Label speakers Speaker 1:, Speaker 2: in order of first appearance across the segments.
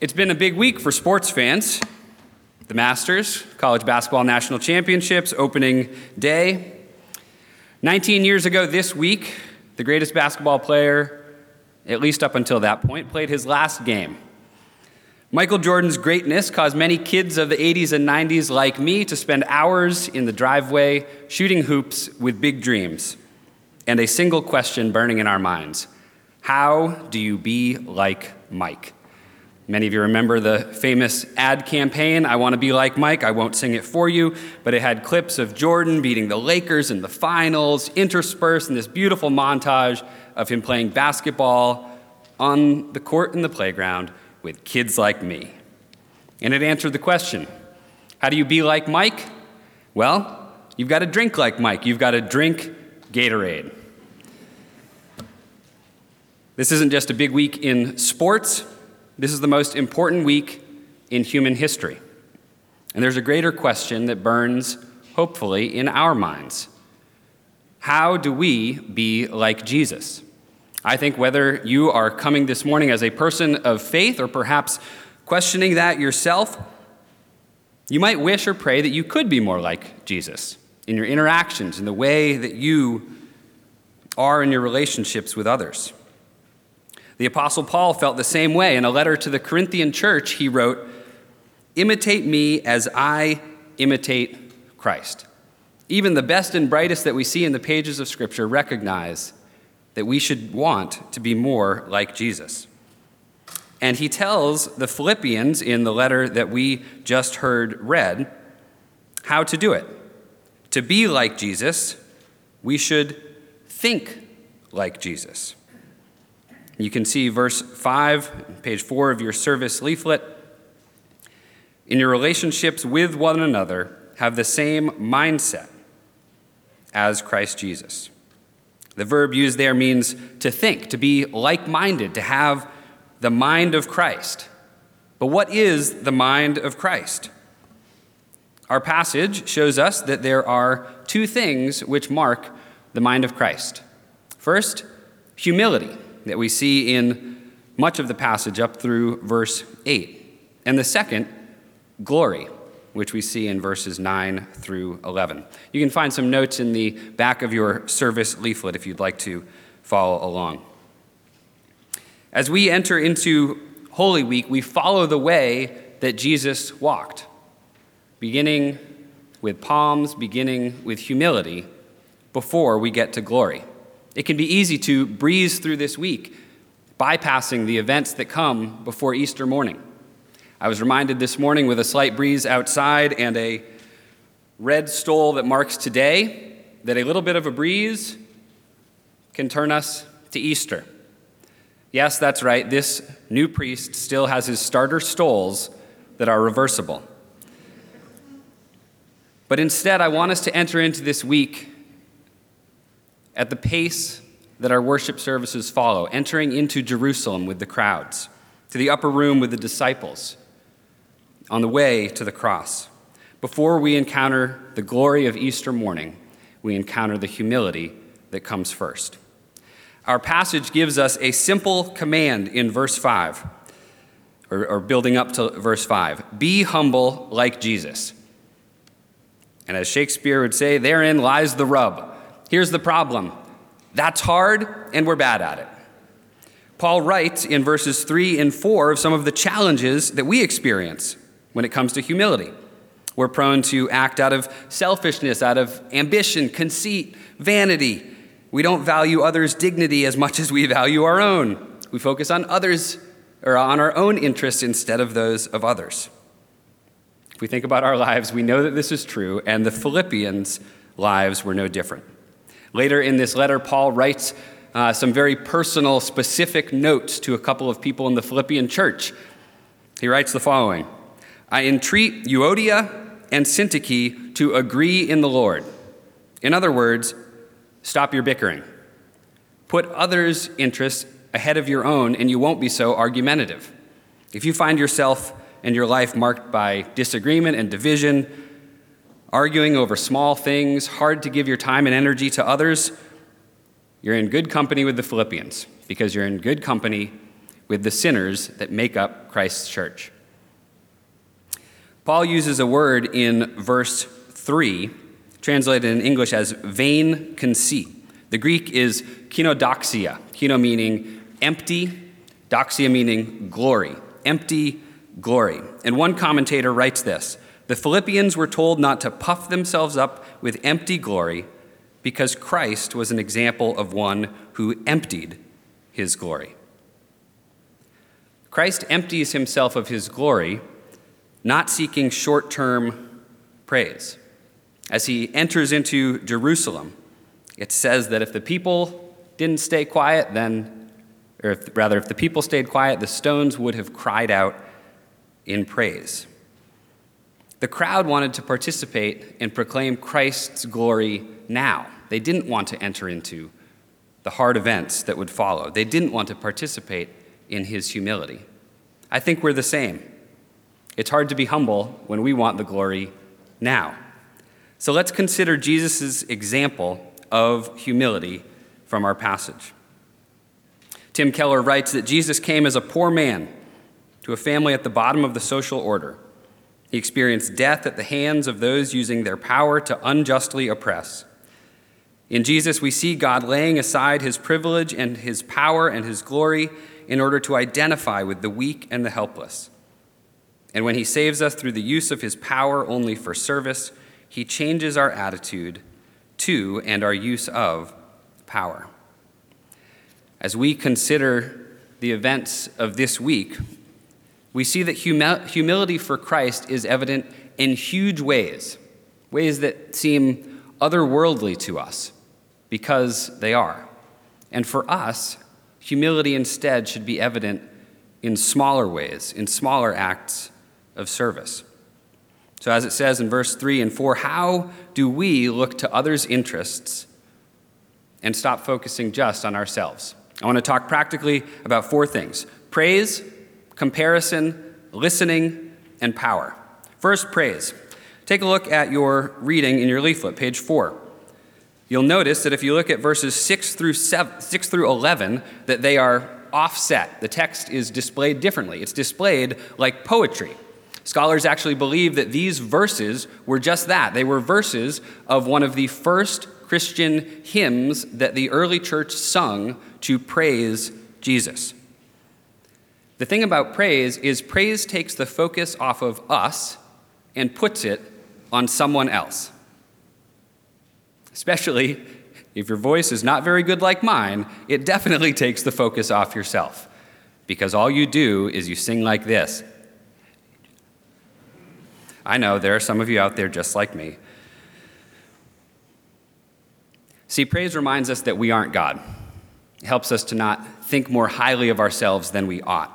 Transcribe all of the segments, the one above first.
Speaker 1: It's been a big week for sports fans. The Masters, College Basketball National Championships, opening day. 19 years ago this week, the greatest basketball player, at least up until that point, played his last game. Michael Jordan's greatness caused many kids of the 80s and 90s like me to spend hours in the driveway shooting hoops with big dreams and a single question burning in our minds How do you be like Mike? Many of you remember the famous ad campaign, I Want to Be Like Mike. I won't sing it for you, but it had clips of Jordan beating the Lakers in the finals, interspersed in this beautiful montage of him playing basketball on the court in the playground with kids like me. And it answered the question How do you be like Mike? Well, you've got to drink like Mike. You've got to drink Gatorade. This isn't just a big week in sports. This is the most important week in human history. And there's a greater question that burns, hopefully, in our minds How do we be like Jesus? I think whether you are coming this morning as a person of faith or perhaps questioning that yourself, you might wish or pray that you could be more like Jesus in your interactions, in the way that you are in your relationships with others. The Apostle Paul felt the same way. In a letter to the Corinthian church, he wrote, Imitate me as I imitate Christ. Even the best and brightest that we see in the pages of Scripture recognize that we should want to be more like Jesus. And he tells the Philippians in the letter that we just heard read how to do it. To be like Jesus, we should think like Jesus. You can see verse 5, page 4 of your service leaflet. In your relationships with one another, have the same mindset as Christ Jesus. The verb used there means to think, to be like minded, to have the mind of Christ. But what is the mind of Christ? Our passage shows us that there are two things which mark the mind of Christ. First, humility that we see in much of the passage up through verse 8. And the second, glory, which we see in verses 9 through 11. You can find some notes in the back of your service leaflet if you'd like to follow along. As we enter into Holy Week, we follow the way that Jesus walked, beginning with palms, beginning with humility, before we get to glory. It can be easy to breeze through this week, bypassing the events that come before Easter morning. I was reminded this morning with a slight breeze outside and a red stole that marks today that a little bit of a breeze can turn us to Easter. Yes, that's right, this new priest still has his starter stoles that are reversible. But instead, I want us to enter into this week at the pace that our worship services follow, entering into Jerusalem with the crowds, to the upper room with the disciples, on the way to the cross. Before we encounter the glory of Easter morning, we encounter the humility that comes first. Our passage gives us a simple command in verse 5, or, or building up to verse 5 Be humble like Jesus. And as Shakespeare would say, therein lies the rub. Here's the problem that's hard, and we're bad at it. Paul writes in verses 3 and 4 of some of the challenges that we experience when it comes to humility. We're prone to act out of selfishness, out of ambition, conceit, vanity. We don't value others' dignity as much as we value our own. We focus on others or on our own interests instead of those of others. If we think about our lives, we know that this is true, and the Philippians' lives were no different. Later in this letter, Paul writes uh, some very personal, specific notes to a couple of people in the Philippian church. He writes the following I entreat Euodia and Syntyche to agree in the Lord. In other words, stop your bickering. Put others' interests ahead of your own, and you won't be so argumentative. If you find yourself and your life marked by disagreement and division, arguing over small things, hard to give your time and energy to others, you're in good company with the Philippians because you're in good company with the sinners that make up Christ's church. Paul uses a word in verse 3, translated in English as vain conceit. The Greek is kenodoxia, kino meaning empty, doxia meaning glory, empty glory. And one commentator writes this The Philippians were told not to puff themselves up with empty glory because Christ was an example of one who emptied his glory. Christ empties himself of his glory, not seeking short term praise. As he enters into Jerusalem, it says that if the people didn't stay quiet, then, or if, rather, if the people stayed quiet, the stones would have cried out in praise. The crowd wanted to participate and proclaim Christ's glory now. They didn't want to enter into the hard events that would follow. They didn't want to participate in his humility. I think we're the same. It's hard to be humble when we want the glory now. So let's consider Jesus' example of humility from our passage. Tim Keller writes that Jesus came as a poor man to a family at the bottom of the social order. He experienced death at the hands of those using their power to unjustly oppress. In Jesus, we see God laying aside his privilege and his power and his glory in order to identify with the weak and the helpless. And when he saves us through the use of his power only for service, he changes our attitude to and our use of power. As we consider the events of this week, we see that humility for Christ is evident in huge ways, ways that seem otherworldly to us because they are. And for us, humility instead should be evident in smaller ways, in smaller acts of service. So, as it says in verse 3 and 4, how do we look to others' interests and stop focusing just on ourselves? I want to talk practically about four things praise, comparison, listening, and power. First, praise. Take a look at your reading in your leaflet, page 4 you'll notice that if you look at verses 6 through, 7, 6 through 11, that they are offset. The text is displayed differently. It's displayed like poetry. Scholars actually believe that these verses were just that. They were verses of one of the first Christian hymns that the early church sung to praise Jesus. The thing about praise is praise takes the focus off of us and puts it on someone else especially if your voice is not very good like mine, it definitely takes the focus off yourself. Because all you do is you sing like this. I know there are some of you out there just like me. See, praise reminds us that we aren't God. It helps us to not think more highly of ourselves than we ought.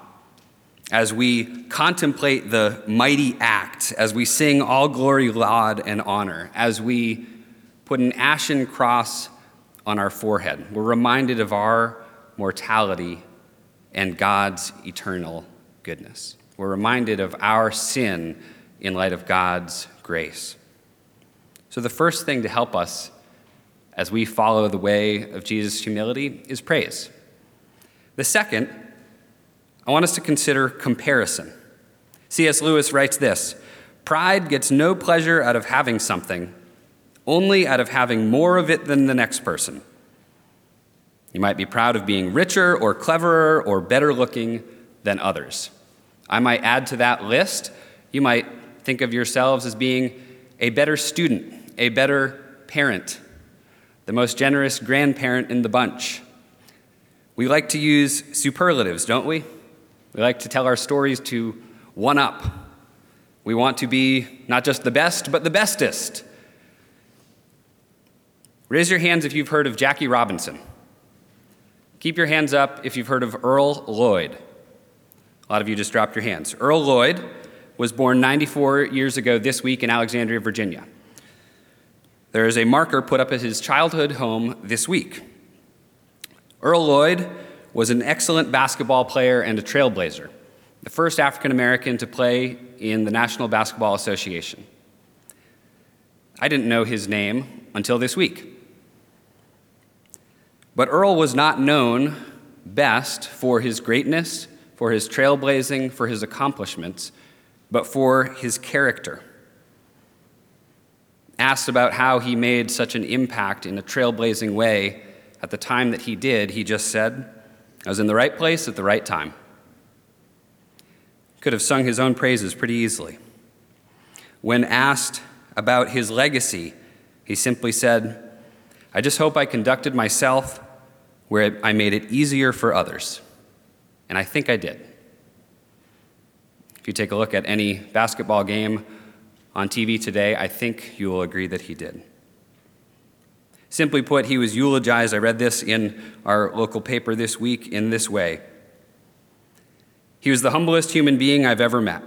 Speaker 1: As we contemplate the mighty act, as we sing all glory, laud, and honor, as we put an ashen cross on our forehead. We're reminded of our mortality and God's eternal goodness. We're reminded of our sin in light of God's grace. So, the first thing to help us as we follow the way of Jesus' humility is praise. The second, I want us to consider comparison. C.S. Lewis writes this Pride gets no pleasure out of having something only out of having more of it than the next person. You might be proud of being richer or cleverer or better looking than others. I might add to that list, you might think of yourselves as being a better student, a better parent, the most generous grandparent in the bunch. We like to use superlatives, don't we? We like to tell our stories to one up. We want to be not just the best, but the bestest. Raise your hands if you've heard of Jackie Robinson. Keep your hands up if you've heard of Earl Lloyd. A lot of you just dropped your hands. Earl Lloyd was born 94 years ago this week in Alexandria, Virginia. There is a marker put up at his childhood home this week. Earl Lloyd was an excellent basketball player and a trailblazer, the first African American to play in the National Basketball Association. I didn't know his name until this week. But Earl was not known best for his greatness for his trailblazing, for his accomplishments, but for his character. Asked about how he made such an impact in a trailblazing way at the time that he did, he just said, I was in the right place at the right time. Could have sung his own praises pretty easily. When asked about his legacy, he simply said, I just hope I conducted myself where I made it easier for others. And I think I did. If you take a look at any basketball game on TV today, I think you will agree that he did. Simply put, he was eulogized. I read this in our local paper this week in this way He was the humblest human being I've ever met.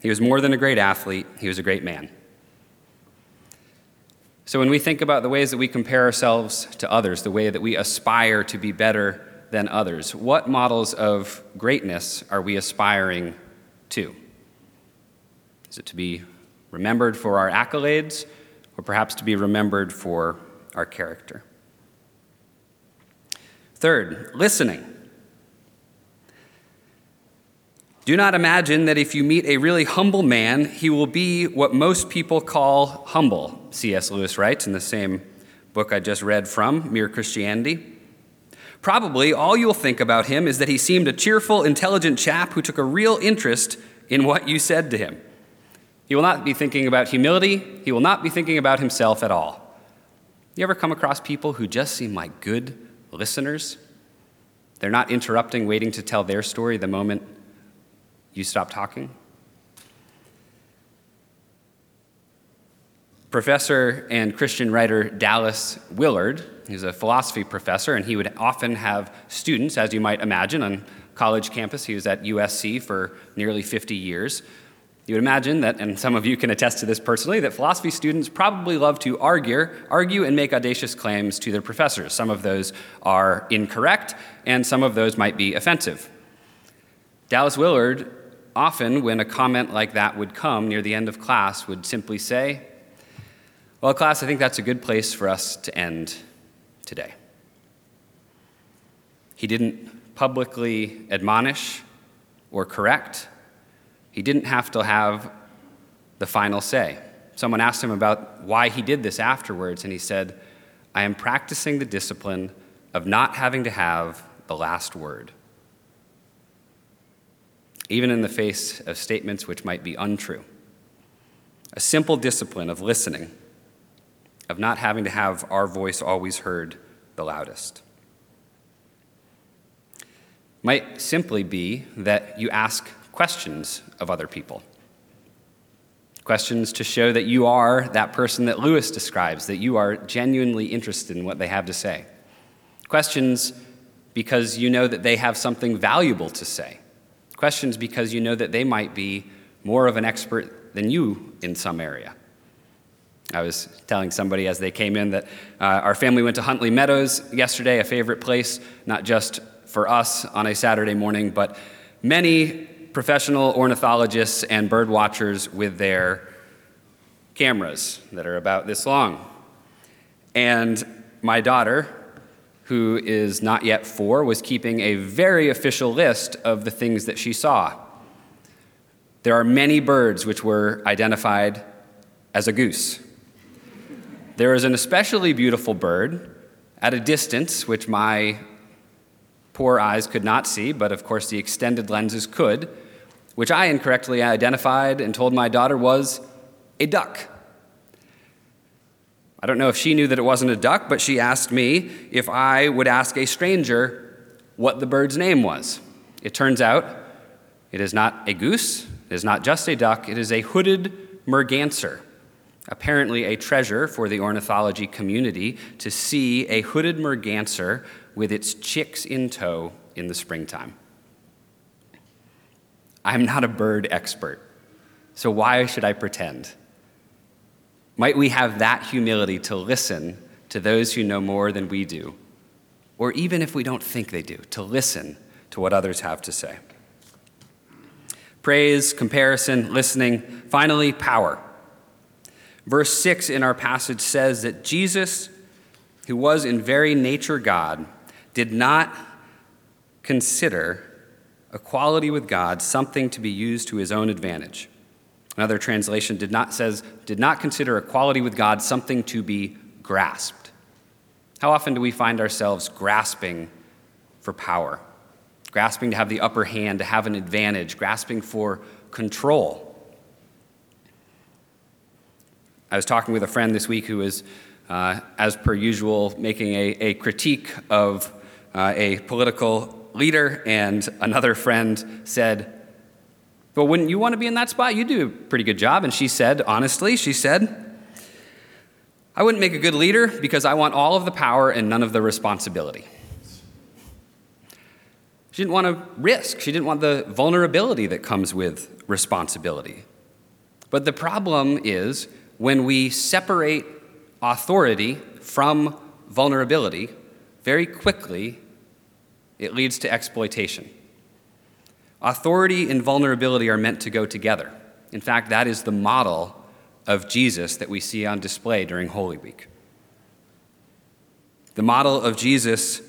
Speaker 1: He was more than a great athlete, he was a great man. So, when we think about the ways that we compare ourselves to others, the way that we aspire to be better than others, what models of greatness are we aspiring to? Is it to be remembered for our accolades, or perhaps to be remembered for our character? Third, listening. Do not imagine that if you meet a really humble man, he will be what most people call humble, C.S. Lewis writes in the same book I just read from, Mere Christianity. Probably all you'll think about him is that he seemed a cheerful, intelligent chap who took a real interest in what you said to him. He will not be thinking about humility, he will not be thinking about himself at all. You ever come across people who just seem like good listeners? They're not interrupting, waiting to tell their story the moment you stop talking? Professor and Christian writer Dallas Willard, he's a philosophy professor, and he would often have students, as you might imagine, on college campus. He was at USC for nearly 50 years. You would imagine that, and some of you can attest to this personally, that philosophy students probably love to argue, argue and make audacious claims to their professors. Some of those are incorrect, and some of those might be offensive. Dallas Willard often, when a comment like that would come near the end of class, would simply say, Well, class, I think that's a good place for us to end today. He didn't publicly admonish or correct, he didn't have to have the final say. Someone asked him about why he did this afterwards, and he said, I am practicing the discipline of not having to have the last word even in the face of statements which might be untrue. A simple discipline of listening, of not having to have our voice always heard the loudest. Might simply be that you ask questions of other people. Questions to show that you are that person that Lewis describes, that you are genuinely interested in what they have to say. Questions because you know that they have something valuable to say Questions because you know that they might be more of an expert than you in some area. I was telling somebody as they came in that uh, our family went to Huntley Meadows yesterday, a favorite place, not just for us on a Saturday morning, but many professional ornithologists and bird watchers with their cameras that are about this long. And my daughter, who is not yet four, was keeping a very official list of the things that she saw. There are many birds which were identified as a goose. There is an especially beautiful bird at a distance, which my poor eyes could not see, but of course the extended lenses could, which I incorrectly identified and told my daughter was a duck. I don't know if she knew that it wasn't a duck, but she asked me if I would ask a stranger what the bird's name was. It turns out it is not a goose, it is not just a duck, it is a hooded merganser. Apparently, a treasure for the ornithology community to see a hooded merganser with its chicks in tow in the springtime. I'm not a bird expert, so why should I pretend? Might we have that humility to listen to those who know more than we do, or even if we don't think they do, to listen to what others have to say. Praise, comparison, listening, finally, power. Verse 6 in our passage says that Jesus, who was in very nature God, did not consider equality with God something to be used to his own advantage. Another translation did not says did not consider equality with God something to be grasped. How often do we find ourselves grasping for power? Grasping to have the upper hand, to have an advantage, grasping for control. I was talking with a friend this week who was, uh, as per usual, making a, a critique of uh, a political leader, and another friend said, Well, wouldn't you want to be in that spot? You do a pretty good job. And she said, honestly, she said, I wouldn't make a good leader because I want all of the power and none of the responsibility. She didn't want to risk, she didn't want the vulnerability that comes with responsibility. But the problem is when we separate authority from vulnerability, very quickly it leads to exploitation. Authority and vulnerability are meant to go together. In fact, that is the model of Jesus that we see on display during Holy Week. The model of Jesus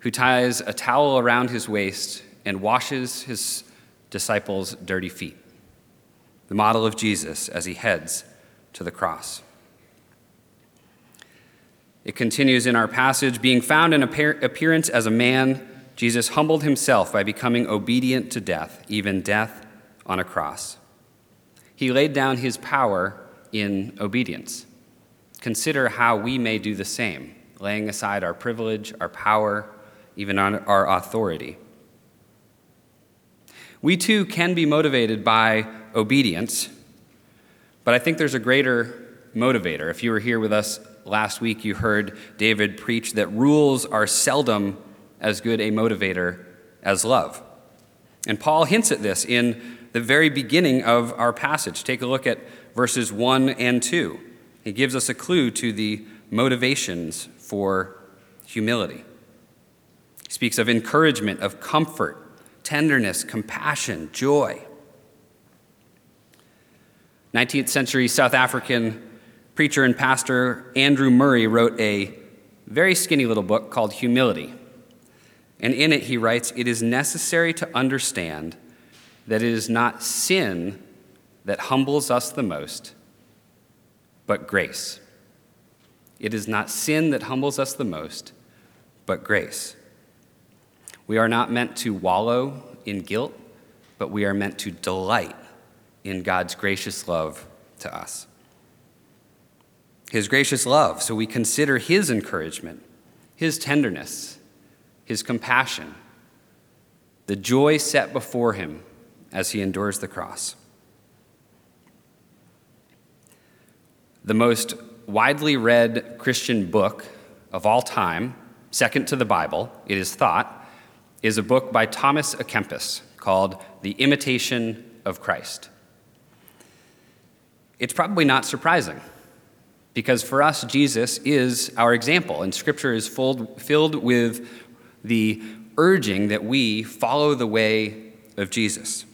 Speaker 1: who ties a towel around his waist and washes his disciples' dirty feet. The model of Jesus as he heads to the cross. It continues in our passage being found in appearance as a man, Jesus humbled himself by becoming obedient to death, even death on a cross. He laid down his power in obedience. Consider how we may do the same, laying aside our privilege, our power, even our authority. We too can be motivated by obedience, but I think there's a greater motivator. If you were here with us last week, you heard David preach that rules are seldom as good a motivator as love. And Paul hints at this in the very beginning of our passage. Take a look at verses 1 and 2. He gives us a clue to the motivations for humility. He speaks of encouragement, of comfort, tenderness, compassion, joy. 19th century South African preacher and pastor Andrew Murray wrote a very skinny little book called Humility. And in it, he writes It is necessary to understand that it is not sin that humbles us the most, but grace. It is not sin that humbles us the most, but grace. We are not meant to wallow in guilt, but we are meant to delight in God's gracious love to us. His gracious love, so we consider His encouragement, His tenderness, His compassion, the joy set before Him as He endures the cross. The most widely read Christian book of all time, second to the Bible, it is thought, is a book by Thomas à Kempis called The Imitation of Christ. It's probably not surprising because for us, Jesus is our example, and Scripture is filled with the urging that we follow the way of Jesus,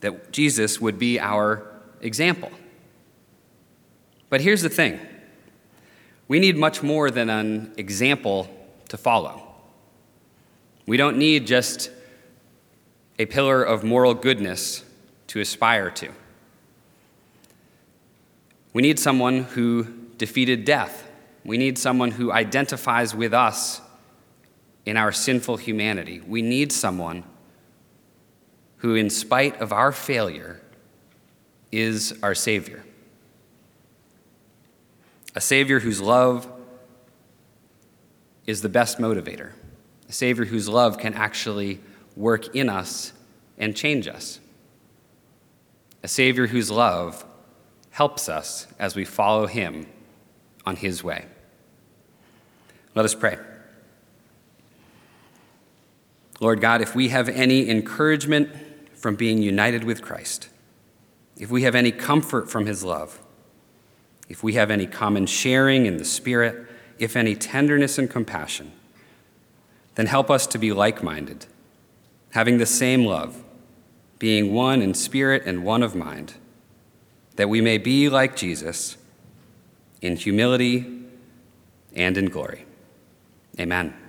Speaker 1: that Jesus would be our example. But here's the thing we need much more than an example to follow. We don't need just a pillar of moral goodness to aspire to. We need someone who defeated death. We need someone who identifies with us in our sinful humanity. We need someone who, in spite of our failure, is our Savior. A Savior whose love is the best motivator. A Savior whose love can actually work in us and change us. A Savior whose love helps us as we follow him on his way. Let us pray. Lord God, if we have any encouragement from being united with Christ, if we have any comfort from his love, if we have any common sharing in the Spirit, if any tenderness and compassion, then help us to be like minded, having the same love, being one in spirit and one of mind that we may be like Jesus in humility and in glory. Amen.